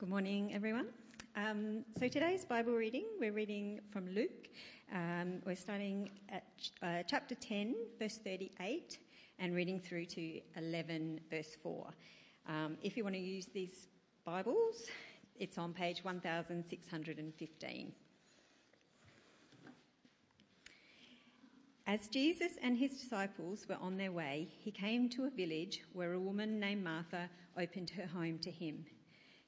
Good morning, everyone. Um, so today's Bible reading, we're reading from Luke. Um, we're starting at uh, chapter 10, verse 38, and reading through to 11, verse 4. Um, if you want to use these Bibles, it's on page 1615. As Jesus and his disciples were on their way, he came to a village where a woman named Martha opened her home to him.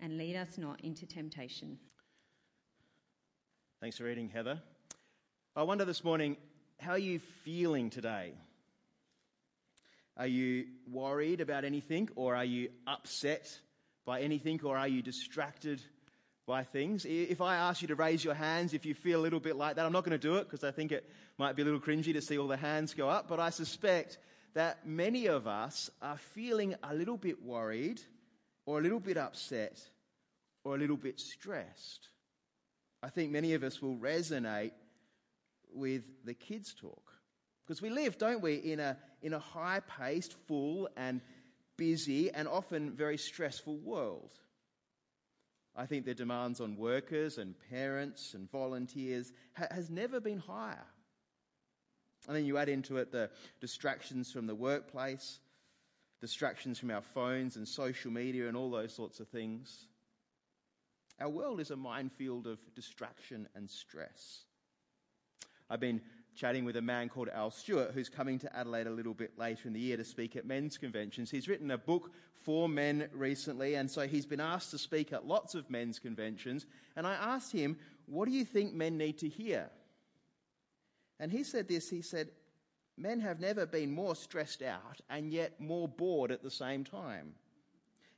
and lead us not into temptation. Thanks for reading, Heather. I wonder this morning, how are you feeling today? Are you worried about anything, or are you upset by anything, or are you distracted by things? If I ask you to raise your hands if you feel a little bit like that, I'm not going to do it because I think it might be a little cringy to see all the hands go up, but I suspect that many of us are feeling a little bit worried or a little bit upset or a little bit stressed. I think many of us will resonate with the kids' talk. Because we live, don't we, in a, in a high paced, full, and busy, and often very stressful world. I think the demands on workers and parents and volunteers ha- has never been higher. And then you add into it the distractions from the workplace, distractions from our phones and social media and all those sorts of things. Our world is a minefield of distraction and stress. I've been chatting with a man called Al Stewart who's coming to Adelaide a little bit later in the year to speak at men's conventions. He's written a book for men recently, and so he's been asked to speak at lots of men's conventions. And I asked him, What do you think men need to hear? And he said this he said, Men have never been more stressed out and yet more bored at the same time.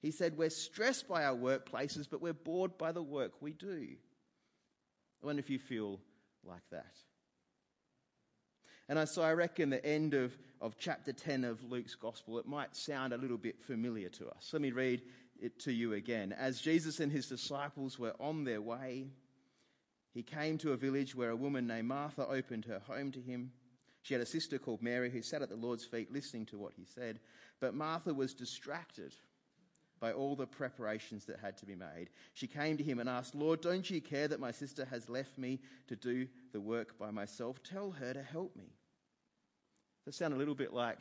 He said, We're stressed by our workplaces, but we're bored by the work we do. I wonder if you feel like that. And so I reckon the end of, of chapter 10 of Luke's gospel, it might sound a little bit familiar to us. Let me read it to you again. As Jesus and his disciples were on their way, he came to a village where a woman named Martha opened her home to him. She had a sister called Mary who sat at the Lord's feet listening to what he said. But Martha was distracted by all the preparations that had to be made. She came to him and asked, Lord, don't you care that my sister has left me to do the work by myself? Tell her to help me. Does that sound a little bit like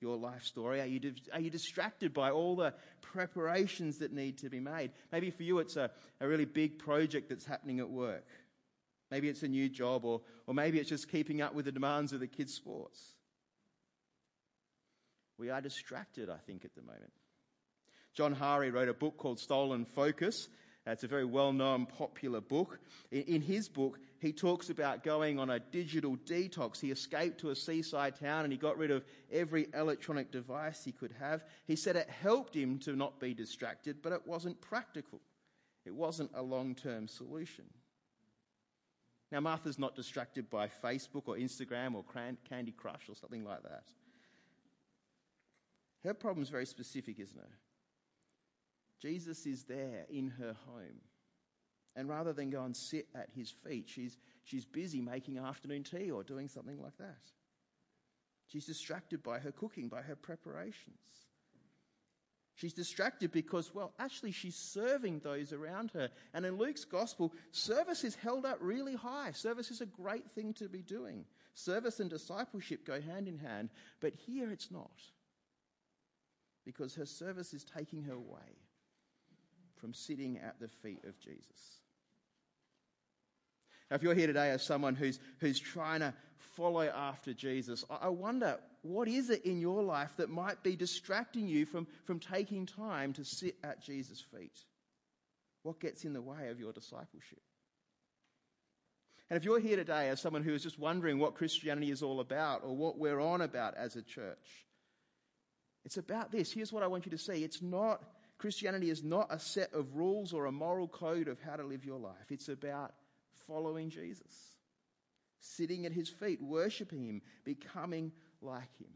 your life story? Are you, are you distracted by all the preparations that need to be made? Maybe for you it's a, a really big project that's happening at work. Maybe it's a new job, or, or maybe it's just keeping up with the demands of the kids' sports. We are distracted, I think, at the moment. Johann Hari wrote a book called Stolen Focus. It's a very well known, popular book. In his book, he talks about going on a digital detox. He escaped to a seaside town and he got rid of every electronic device he could have. He said it helped him to not be distracted, but it wasn't practical. It wasn't a long term solution. Now, Martha's not distracted by Facebook or Instagram or Candy Crush or something like that. Her problem's very specific, isn't it? Jesus is there in her home. And rather than go and sit at his feet, she's, she's busy making afternoon tea or doing something like that. She's distracted by her cooking, by her preparations. She's distracted because, well, actually, she's serving those around her. And in Luke's gospel, service is held up really high. Service is a great thing to be doing. Service and discipleship go hand in hand, but here it's not. Because her service is taking her away from sitting at the feet of Jesus. Now, if you're here today as someone who's, who's trying to follow after Jesus, I wonder what is it in your life that might be distracting you from, from taking time to sit at Jesus' feet? What gets in the way of your discipleship? And if you're here today as someone who is just wondering what Christianity is all about or what we're on about as a church, it's about this. Here's what I want you to see. It's not, Christianity is not a set of rules or a moral code of how to live your life. It's about following Jesus, sitting at his feet, worshipping him, becoming like him.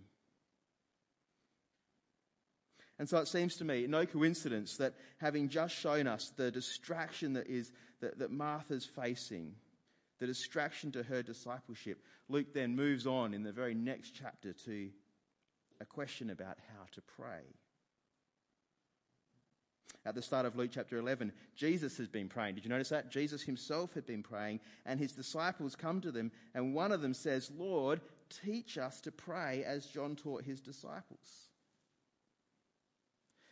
And so it seems to me no coincidence that having just shown us the distraction that is that, that Martha's facing, the distraction to her discipleship, Luke then moves on in the very next chapter to a question about how to pray. At the start of Luke chapter 11, Jesus has been praying. Did you notice that? Jesus himself had been praying, and his disciples come to them, and one of them says, Lord, teach us to pray as John taught his disciples.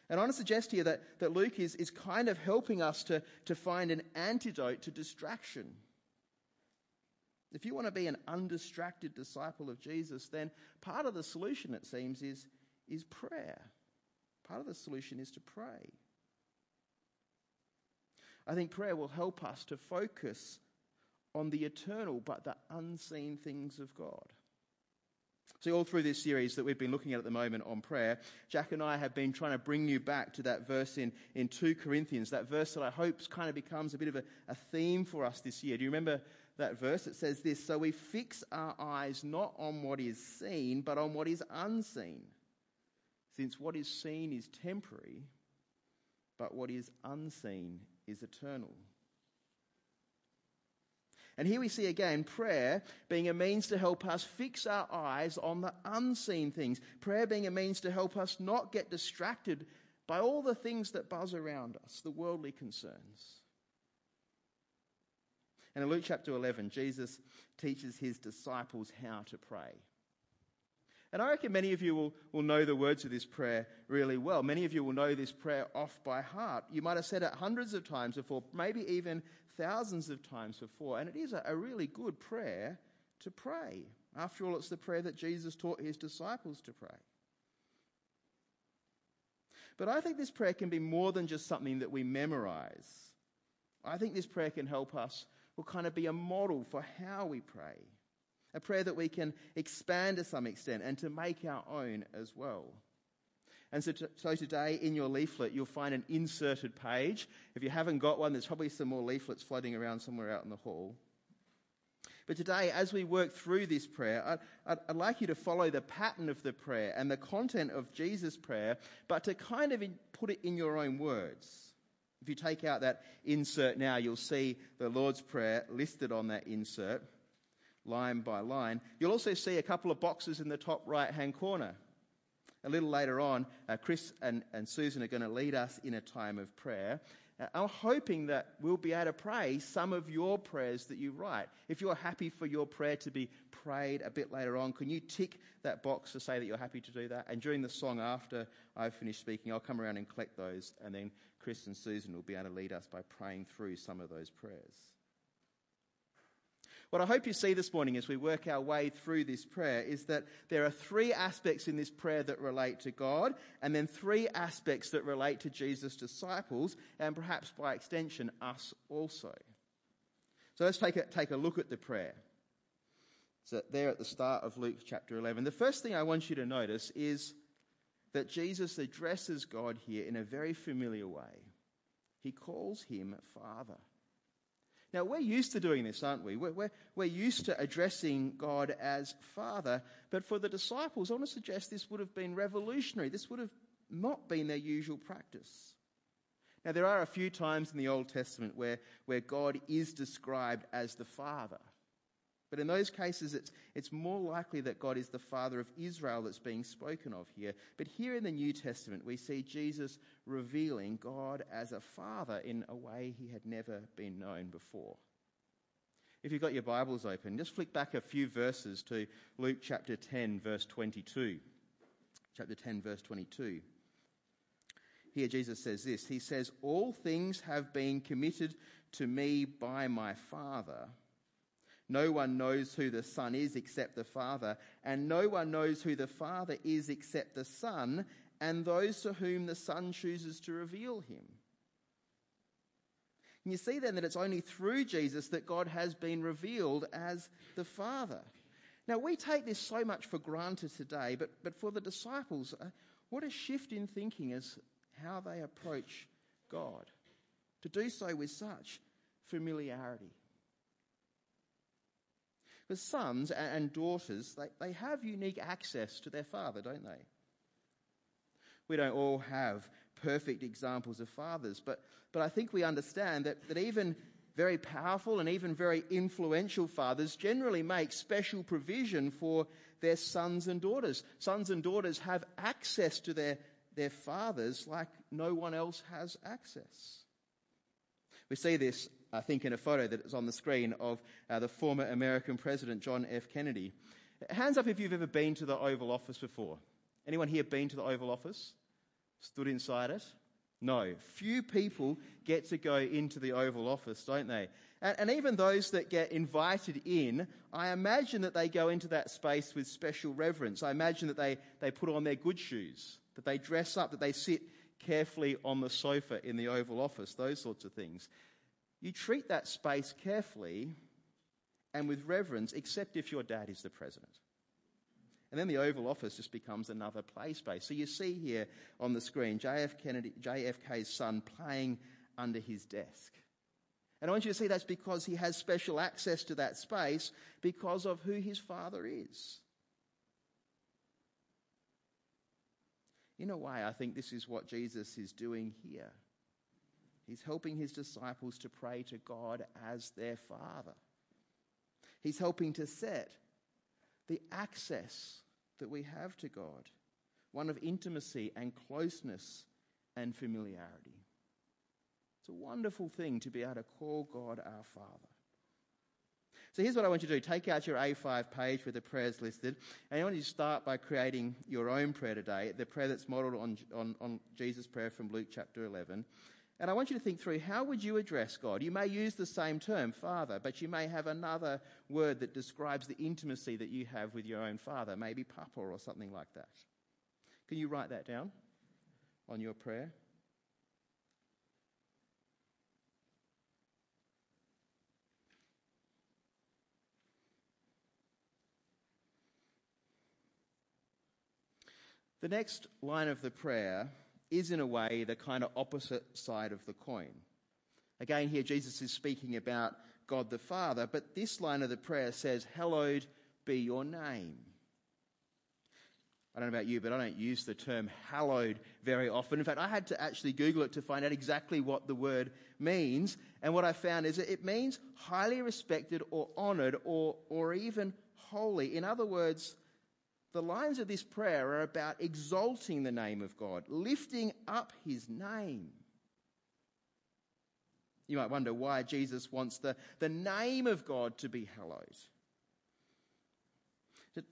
And I want to suggest here that, that Luke is, is kind of helping us to, to find an antidote to distraction. If you want to be an undistracted disciple of Jesus, then part of the solution, it seems, is, is prayer. Part of the solution is to pray. I think prayer will help us to focus on the eternal but the unseen things of God. See, all through this series that we've been looking at at the moment on prayer, Jack and I have been trying to bring you back to that verse in, in 2 Corinthians, that verse that I hope kind of becomes a bit of a, a theme for us this year. Do you remember that verse? It says this So we fix our eyes not on what is seen, but on what is unseen. Since what is seen is temporary, but what is unseen is eternal. And here we see again prayer being a means to help us fix our eyes on the unseen things. Prayer being a means to help us not get distracted by all the things that buzz around us, the worldly concerns. And in Luke chapter 11, Jesus teaches his disciples how to pray. And I reckon many of you will, will know the words of this prayer really well. Many of you will know this prayer off by heart. You might have said it hundreds of times before, maybe even thousands of times before. And it is a, a really good prayer to pray. After all, it's the prayer that Jesus taught his disciples to pray. But I think this prayer can be more than just something that we memorize. I think this prayer can help us will kind of be a model for how we pray. A prayer that we can expand to some extent and to make our own as well. And so, to, so today in your leaflet, you'll find an inserted page. If you haven't got one, there's probably some more leaflets floating around somewhere out in the hall. But today, as we work through this prayer, I'd, I'd, I'd, like you to follow the pattern of the prayer and the content of Jesus' prayer, but to kind of in, put it in your own words. If you take out that insert now, you'll see the Lord's Prayer listed on that insert, line by line. You'll also see a couple of boxes in the top right hand corner. A little later on, uh, Chris and, and Susan are going to lead us in a time of prayer. Uh, I'm hoping that we'll be able to pray some of your prayers that you write. If you're happy for your prayer to be prayed a bit later on, can you tick that box to say that you're happy to do that? And during the song after I've finished speaking, I'll come around and collect those, and then Chris and Susan will be able to lead us by praying through some of those prayers. What I hope you see this morning as we work our way through this prayer is that there are three aspects in this prayer that relate to God, and then three aspects that relate to Jesus' disciples, and perhaps by extension, us also. So let's take a, take a look at the prayer. So, there at the start of Luke chapter 11. The first thing I want you to notice is that Jesus addresses God here in a very familiar way. He calls him Father. Now, we're used to doing this, aren't we? We're, we're, we're, used to addressing God as Father, but for the disciples, I want to suggest this would have been revolutionary. This would have not been their usual practice. Now, there are a few times in the Old Testament where, where God is described as the Father. But in those cases, it's, it's more likely that God is the Father of Israel that's being spoken of here. But here in the New Testament, we see Jesus revealing God as a Father in a way he had never been known before. If you've got your Bibles open, just flick back a few verses to Luke chapter 10, verse 22. Chapter 10, verse 22. here Jesus says this. He says, All things have been committed to me by my Father. No one knows who the Son is except the Father, and no one knows who the Father is except the Son, and those to whom the Son chooses to reveal him. And you see then that it's only through Jesus that God has been revealed as the Father. Now, we take this so much for granted today, but, but for the disciples, uh, what a shift in thinking as how they approach God. To do so with such familiarity. For sons and daughters, they, they have unique access to their father, don't they? We don't all have perfect examples of fathers, but, but I think we understand that, that even very powerful and even very influential fathers generally make special provision for their sons and daughters. Sons and daughters have access to their, their fathers like no one else has access. We see this I think, in a photo that is on the screen of uh, the former American President John F. Kennedy. Hands up if you've ever been to the Oval Office before. Anyone here been to the Oval Office? Stood inside it? No. Few people get to go into the Oval Office, don't they? And, and, even those that get invited in, I imagine that they go into that space with special reverence. I imagine that they, they put on their good shoes, that they dress up, that they sit carefully on the sofa in the Oval Office, those sorts of things. You treat that space carefully and with reverence, except if your dad is the president. And then the Oval Office just becomes another play space. So you see here on the screen JF Kennedy, JFK's son playing under his desk. And I want you to see that's because he has special access to that space because of who his father is. In a way, I think this is what Jesus is doing here. He's helping his disciples to pray to God as their Father. He's helping to set the access that we have to God, one of intimacy and closeness and familiarity. It's a wonderful thing to be able to call God our Father. So here's what I want you to do. Take out your A5 page with the prayers listed, and I want you to start by creating your own prayer today, the prayer that's modeled on, on, on Jesus' prayer from Luke chapter 11. And I want you to think through how would you address God? You may use the same term, Father, but you may have another word that describes the intimacy that you have with your own Father, maybe Papa or something like that. Can you write that down on your prayer? The next line of the prayer is, in a way, the kind of opposite side of the coin. Again, here Jesus is speaking about God the Father, but this line of the prayer says, Hallowed be your name. I don't know about you, but I don't use the term hallowed very often. In fact, I had to actually Google it to find out exactly what the word means. And what I found is that it means highly respected or honored or, or even holy. In other words, the lines of this prayer are about exalting the name of God, lifting up his name. You might wonder why Jesus wants the, the name of God to be hallowed.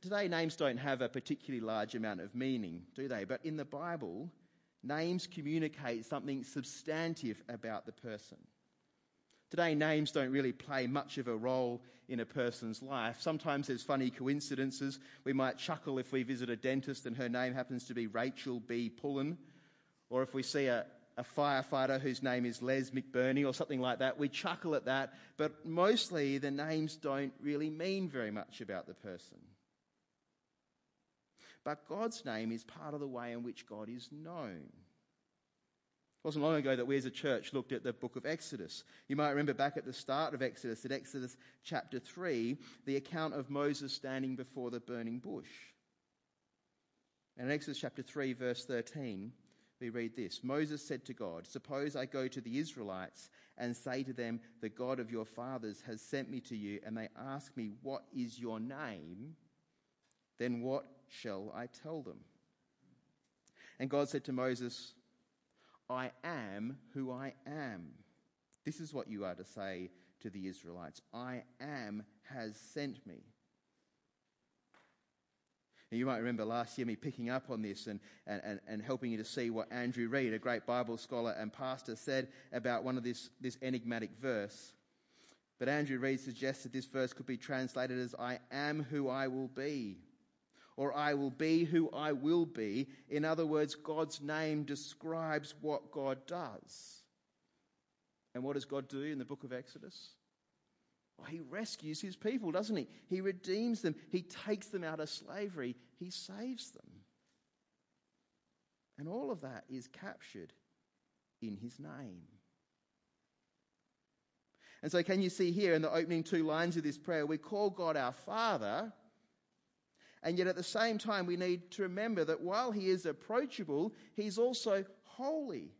Today, names don't have a particularly large amount of meaning, do they? But in the Bible, names communicate something substantive about the person. Today, names don't really play much of a role in a person's life. Sometimes there's funny coincidences. We might chuckle if we visit a dentist and her name happens to be Rachel B. Pullen, or if we see a, a firefighter whose name is Les McBurney or something like that. We chuckle at that, but mostly the names don't really mean very much about the person. But God's name is part of the way in which God is known. It wasn't long ago that we as a church looked at the book of Exodus. You might remember back at the start of Exodus, at Exodus chapter 3, the account of Moses standing before the burning bush. And in Exodus chapter 3, verse 13, we read this Moses said to God, Suppose I go to the Israelites and say to them, The God of your fathers has sent me to you, and they ask me, What is your name? Then what shall I tell them? And God said to Moses, I am who I am. This is what you are to say to the Israelites I am has sent me. You might remember last year me picking up on this and, and, and, helping you to see what Andrew Reid, a great Bible scholar and pastor, said about one of this, this enigmatic verse. But Andrew Reid suggested this verse could be translated as I am who I will be, or I will be who I will be. In other words, God's name describes what God does. And what does God do in the book of Exodus? Well, he rescues his people, doesn't he? He redeems them. He takes them out of slavery. He saves them. And all of that is captured in his name. And so, can you see here in the opening two lines of this prayer, we call God our Father, and yet at the same time, we need to remember that while he is approachable, he's also holy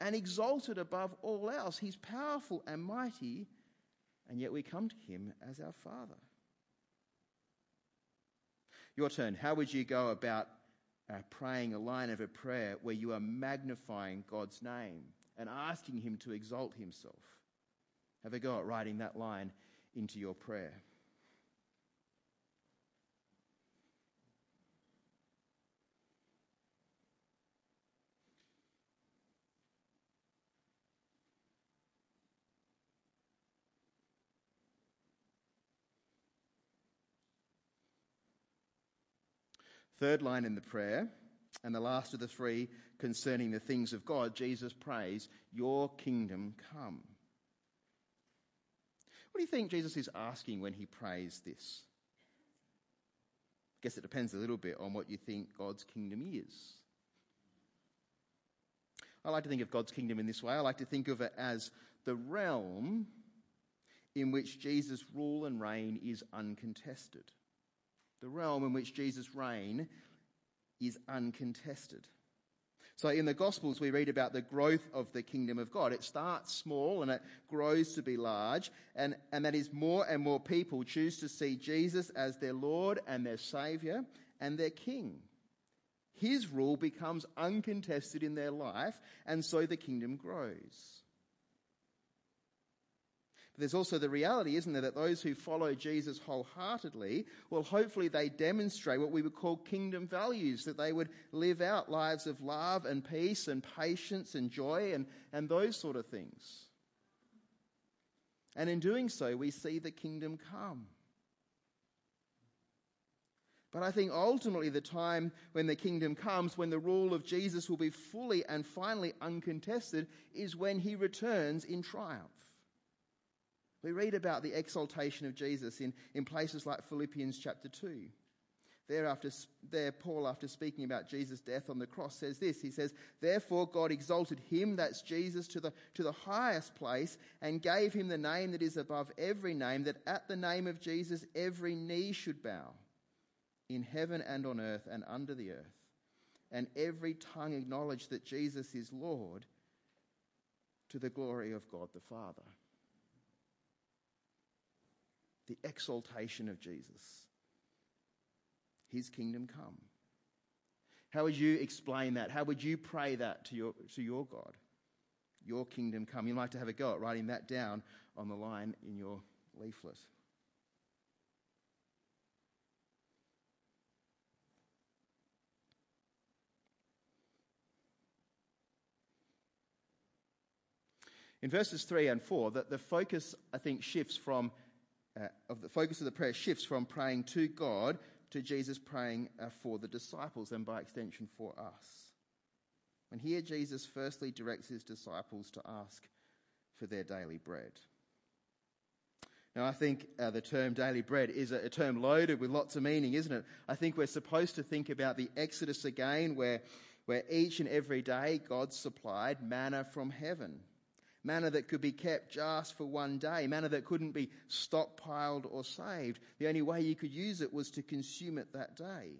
and exalted above all else. He's powerful and mighty and yet we come to him as our Father. Your turn. How would you go about uh, praying a line of a prayer where you are magnifying God's name and asking him to exalt himself? Have a go at writing that line into your prayer. Third line in the prayer, and the last of the three concerning the things of God, Jesus prays, Your kingdom come. What do you think Jesus is asking when he prays this? I guess it depends a little bit on what you think God's kingdom is. I like to think of God's kingdom in this way. I like to think of it as the realm in which Jesus' rule and reign is uncontested the realm in which Jesus' reign is uncontested. So in the Gospels, we read about the growth of the kingdom of God. It starts small and it grows to be large, and, and that is more and more people choose to see Jesus as their Lord and their Saviour and their King. His rule becomes uncontested in their life, and so the kingdom grows there's also the reality, isn't there, that those who follow Jesus wholeheartedly, well, hopefully they demonstrate what we would call kingdom values, that they would live out lives of love and peace and patience and joy and, and those sort of things. And in doing so, we see the kingdom come. But I think ultimately the time when the kingdom comes, when the rule of Jesus will be fully and finally uncontested, is when he returns in triumph. We read about the exaltation of Jesus in, in places like Philippians chapter 2. There, after, there, Paul, after speaking about Jesus' death on the cross, says this. He says, Therefore, God exalted him, that's Jesus, to the, to the highest place and gave him the name that is above every name, that at the name of Jesus every knee should bow, in heaven and on earth and under the earth, and every tongue acknowledge that Jesus is Lord to the glory of God the Father the exaltation of Jesus. His kingdom come. How would you explain that? How would you pray that to your, to your God? Your kingdom come. You'd like to have a go at writing that down on the line in your leaflet. In verses 3 and 4, that the focus, I think, shifts from uh, of the focus of the prayer shifts from praying to God to Jesus praying uh, for the disciples and by extension for us. And here Jesus firstly directs his disciples to ask for their daily bread. Now, I think uh, the term daily bread is a, a, term loaded with lots of meaning, isn't it? I think we're supposed to think about the Exodus again, where, where each and every day God supplied manna from heaven manna that could be kept just for one day, manna that couldn't be stockpiled or saved. The only way you could use it was to consume it that day.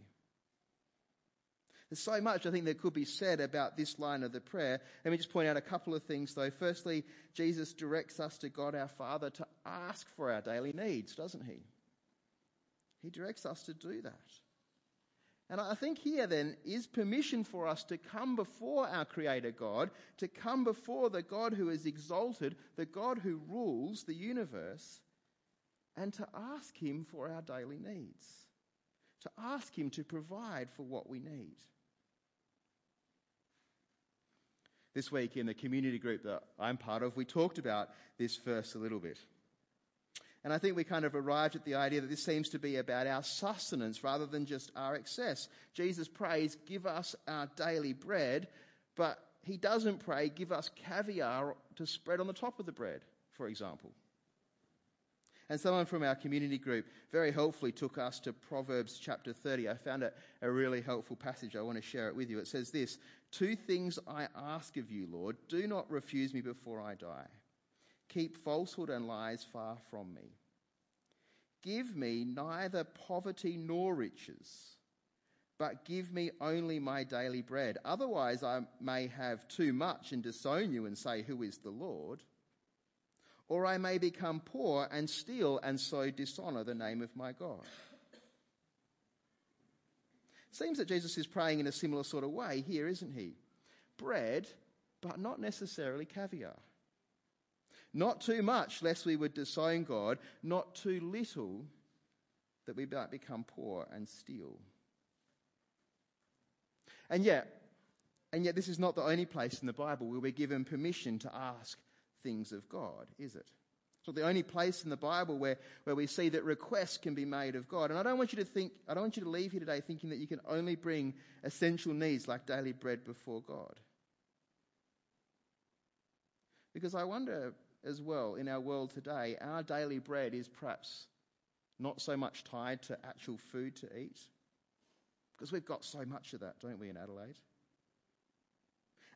There's so much I think that could be said about this line of the prayer. Let me just point out a couple of things though. Firstly, Jesus directs us to God our Father to ask for our daily needs, doesn't he? He directs us to do that. And I think here then is permission for us to come before our Creator God, to come before the God who is exalted, the God who rules the universe, and to ask Him for our daily needs. to ask Him to provide for what we need. This week in the community group that I'm part of, we talked about this verse a little bit. And I think we kind of arrived at the idea that this seems to be about our sustenance rather than just our excess. Jesus prays, Give us our daily bread, but he doesn't pray, Give us caviar to spread on the top of the bread, for example. And someone from our community group very helpfully took us to Proverbs chapter 30. I found it a really helpful passage. I want to share it with you. It says this Two things I ask of you, Lord. Do not refuse me before I die. Keep falsehood and lies far from me. Give me neither poverty nor riches, but give me only my daily bread. Otherwise, I may have too much and disown you and say, Who is the Lord? or I may become poor and steal and so dishonor the name of my God. Seems that Jesus is praying in a similar sort of way here, isn't he? Bread, but not necessarily caviar. Not too much, lest we would disown God. Not too little, that we might become poor and steal. And yet, and yet, this is not the only place in the Bible where we're given permission to ask things of God, is it? It's not the only place in the Bible where, where we see that requests can be made of God. And I don't want you to think, I don't want you to leave here today thinking that you can only bring essential needs like daily bread before God. Because I wonder as well, in our world today, our daily bread is perhaps not so much tied to actual food to eat. Because we've got so much of that, don't we, in Adelaide?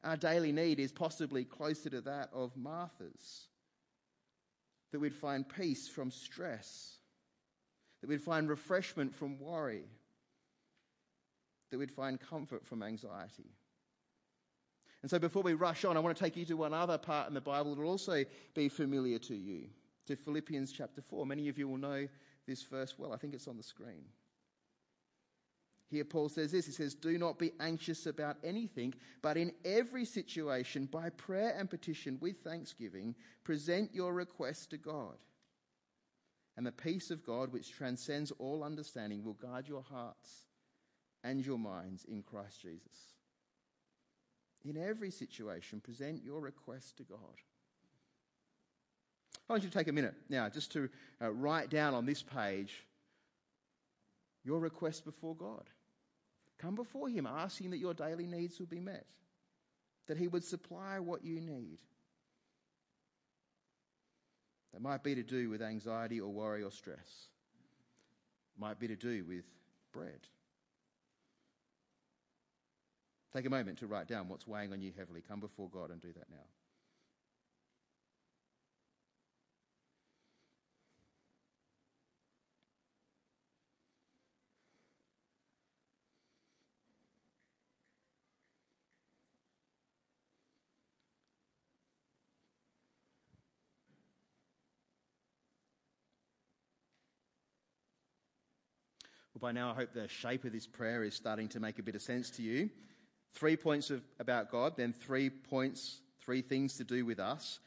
our daily need is possibly closer to that of Martha's. That we'd find peace from stress, that we'd find refreshment from worry, that we'd find comfort from anxiety. And so, before we rush on, I want to take you to one other part in the Bible that will also be familiar to you, to Philippians chapter 4. Many of you will know this verse well. I think it's on the screen. Here, Paul says this He says, Do not be anxious about anything, but in every situation, by prayer and petition with thanksgiving, present your requests to God. And the peace of God, which transcends all understanding, will guard your hearts and your minds in Christ Jesus. In every situation, present your request to God. I want you to take a minute now just to uh, write down on this page your request before God. Come before Him asking that your daily needs will be met, that He would supply what you need. That might be to do with anxiety or worry or stress, might be to do with bread. Take a moment to write down what's weighing on you heavily. Come before God and do that now. Well, by now, I hope the shape of this prayer is starting to make a bit of sense to you. Three points of, about God, then three points, three things to do with us.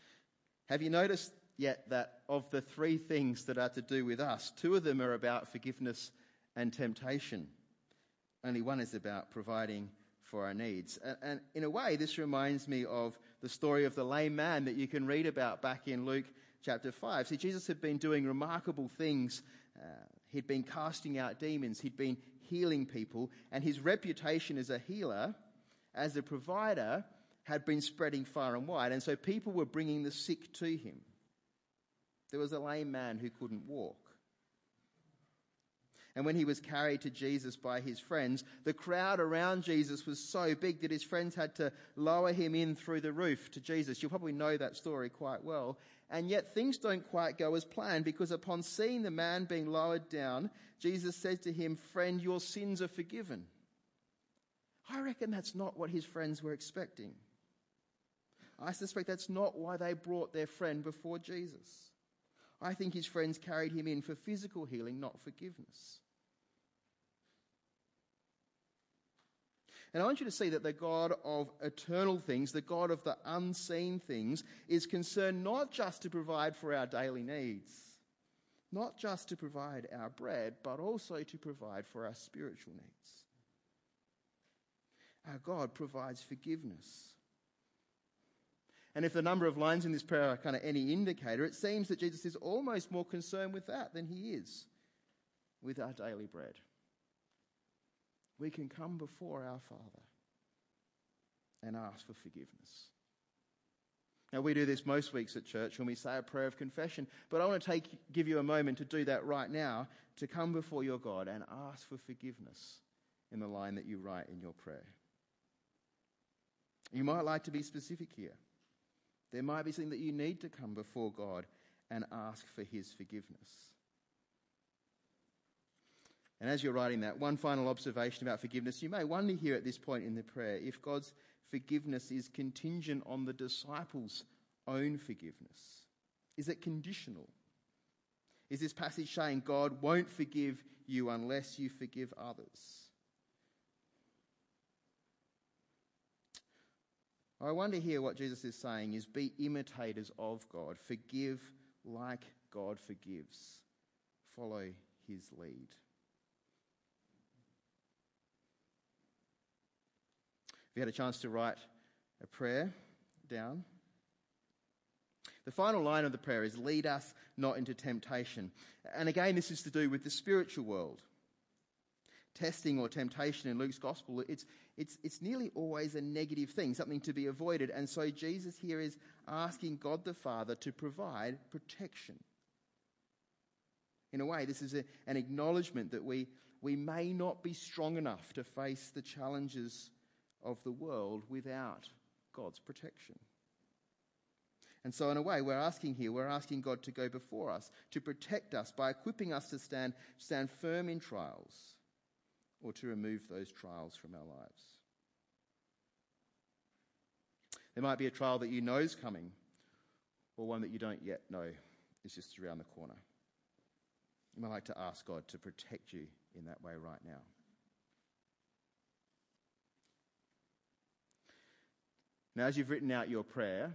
Have you noticed yet that of the three things that are to do with us, two of them are about forgiveness and temptation? Only one is about providing for our needs. And, and in a way, this reminds me of the story of the lame man that you can read about back in Luke chapter 5. See, Jesus had been doing remarkable things. Uh, He'd been casting out demons, he'd been healing people, and his reputation as a healer, as a provider, had been spreading far and wide. And so people were bringing the sick to him. There was a lame man who couldn't walk. And when he was carried to Jesus by his friends, the crowd around Jesus was so big that his friends had to lower him in through the roof to Jesus. You'll probably know that story quite well. And yet things don't quite go as planned because upon seeing the man being lowered down, Jesus said to him, Friend, your sins are forgiven. I reckon that's not what his friends were expecting. I suspect that's not why they brought their friend before Jesus. I think his friends carried him in for physical healing, not forgiveness. And I want you to see that the God of eternal things, the God of the unseen things, is concerned not just to provide for our daily needs, not just to provide our bread, but also to provide for our spiritual needs. Our God provides forgiveness. And if the number of lines in this prayer are kind of any indicator, it seems that Jesus is almost more concerned with that than he is with our daily bread. We can come before our Father and ask for forgiveness. Now, we do this most weeks at church when we say a prayer of confession, but I want to take, give you a moment to do that right now, to come before your God and ask for forgiveness in the line that you write in your prayer. You might like to be specific here. There might be something that you need to come before God and ask for His forgiveness. And as you're writing that, one final observation about forgiveness. You may wonder here at this point in the prayer if God's forgiveness is contingent on the disciples' own forgiveness. Is it conditional? Is this passage saying God won't forgive you unless you forgive others? I wonder here what Jesus is saying is be imitators of God, forgive like God forgives, follow his lead. If you had a chance to write a prayer down, the final line of the prayer is lead us not into temptation. And again, this is to do with the spiritual world. Testing or temptation in Luke's gospel, it's, it's, it's nearly always a negative thing, something to be avoided. And so Jesus here is asking God the Father to provide protection. In a way, this is a, an acknowledgement that we, we may not be strong enough to face the challenges of the world without God's protection. And so, in a way, we're asking here, we're asking God to go before us, to protect us by equipping us to stand, stand firm in trials or to remove those trials from our lives. There might be a trial that you know is coming, or one that you don't yet know is just around the corner. You might like to ask God to protect you in that way right now. Now, as you've written out your prayer,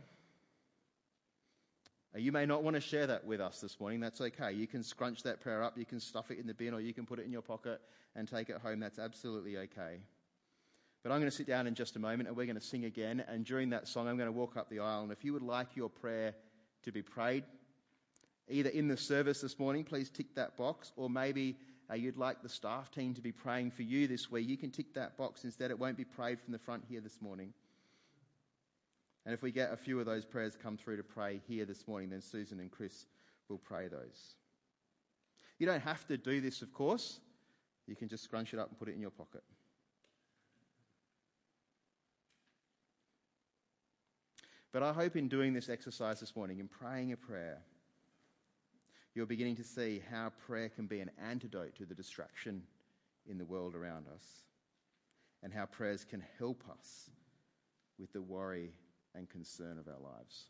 you may not want to share that with us this morning. That's okay. You can scrunch that prayer up, you can stuff it in the bin, or you can put it in your pocket and take it home. That's absolutely okay. But I'm going to sit down in just a moment and we're going to sing again. And during that song, I'm going to walk up the aisle. And if you would like your prayer to be prayed, either in the service this morning, please tick that box, or maybe uh, you'd like the staff team to be praying for you this week, you can tick that box instead. It won't be prayed from the front here this morning. And if we get a few of those prayers come through to pray here this morning, then Susan and Chris will pray those. You don't have to do this, of course. You can just scrunch it up and put it in your pocket. But I hope in doing this exercise this morning, in praying a prayer, you're beginning to see how prayer can be an antidote to the distraction in the world around us, and how prayers can help us with the worry and concern of our lives.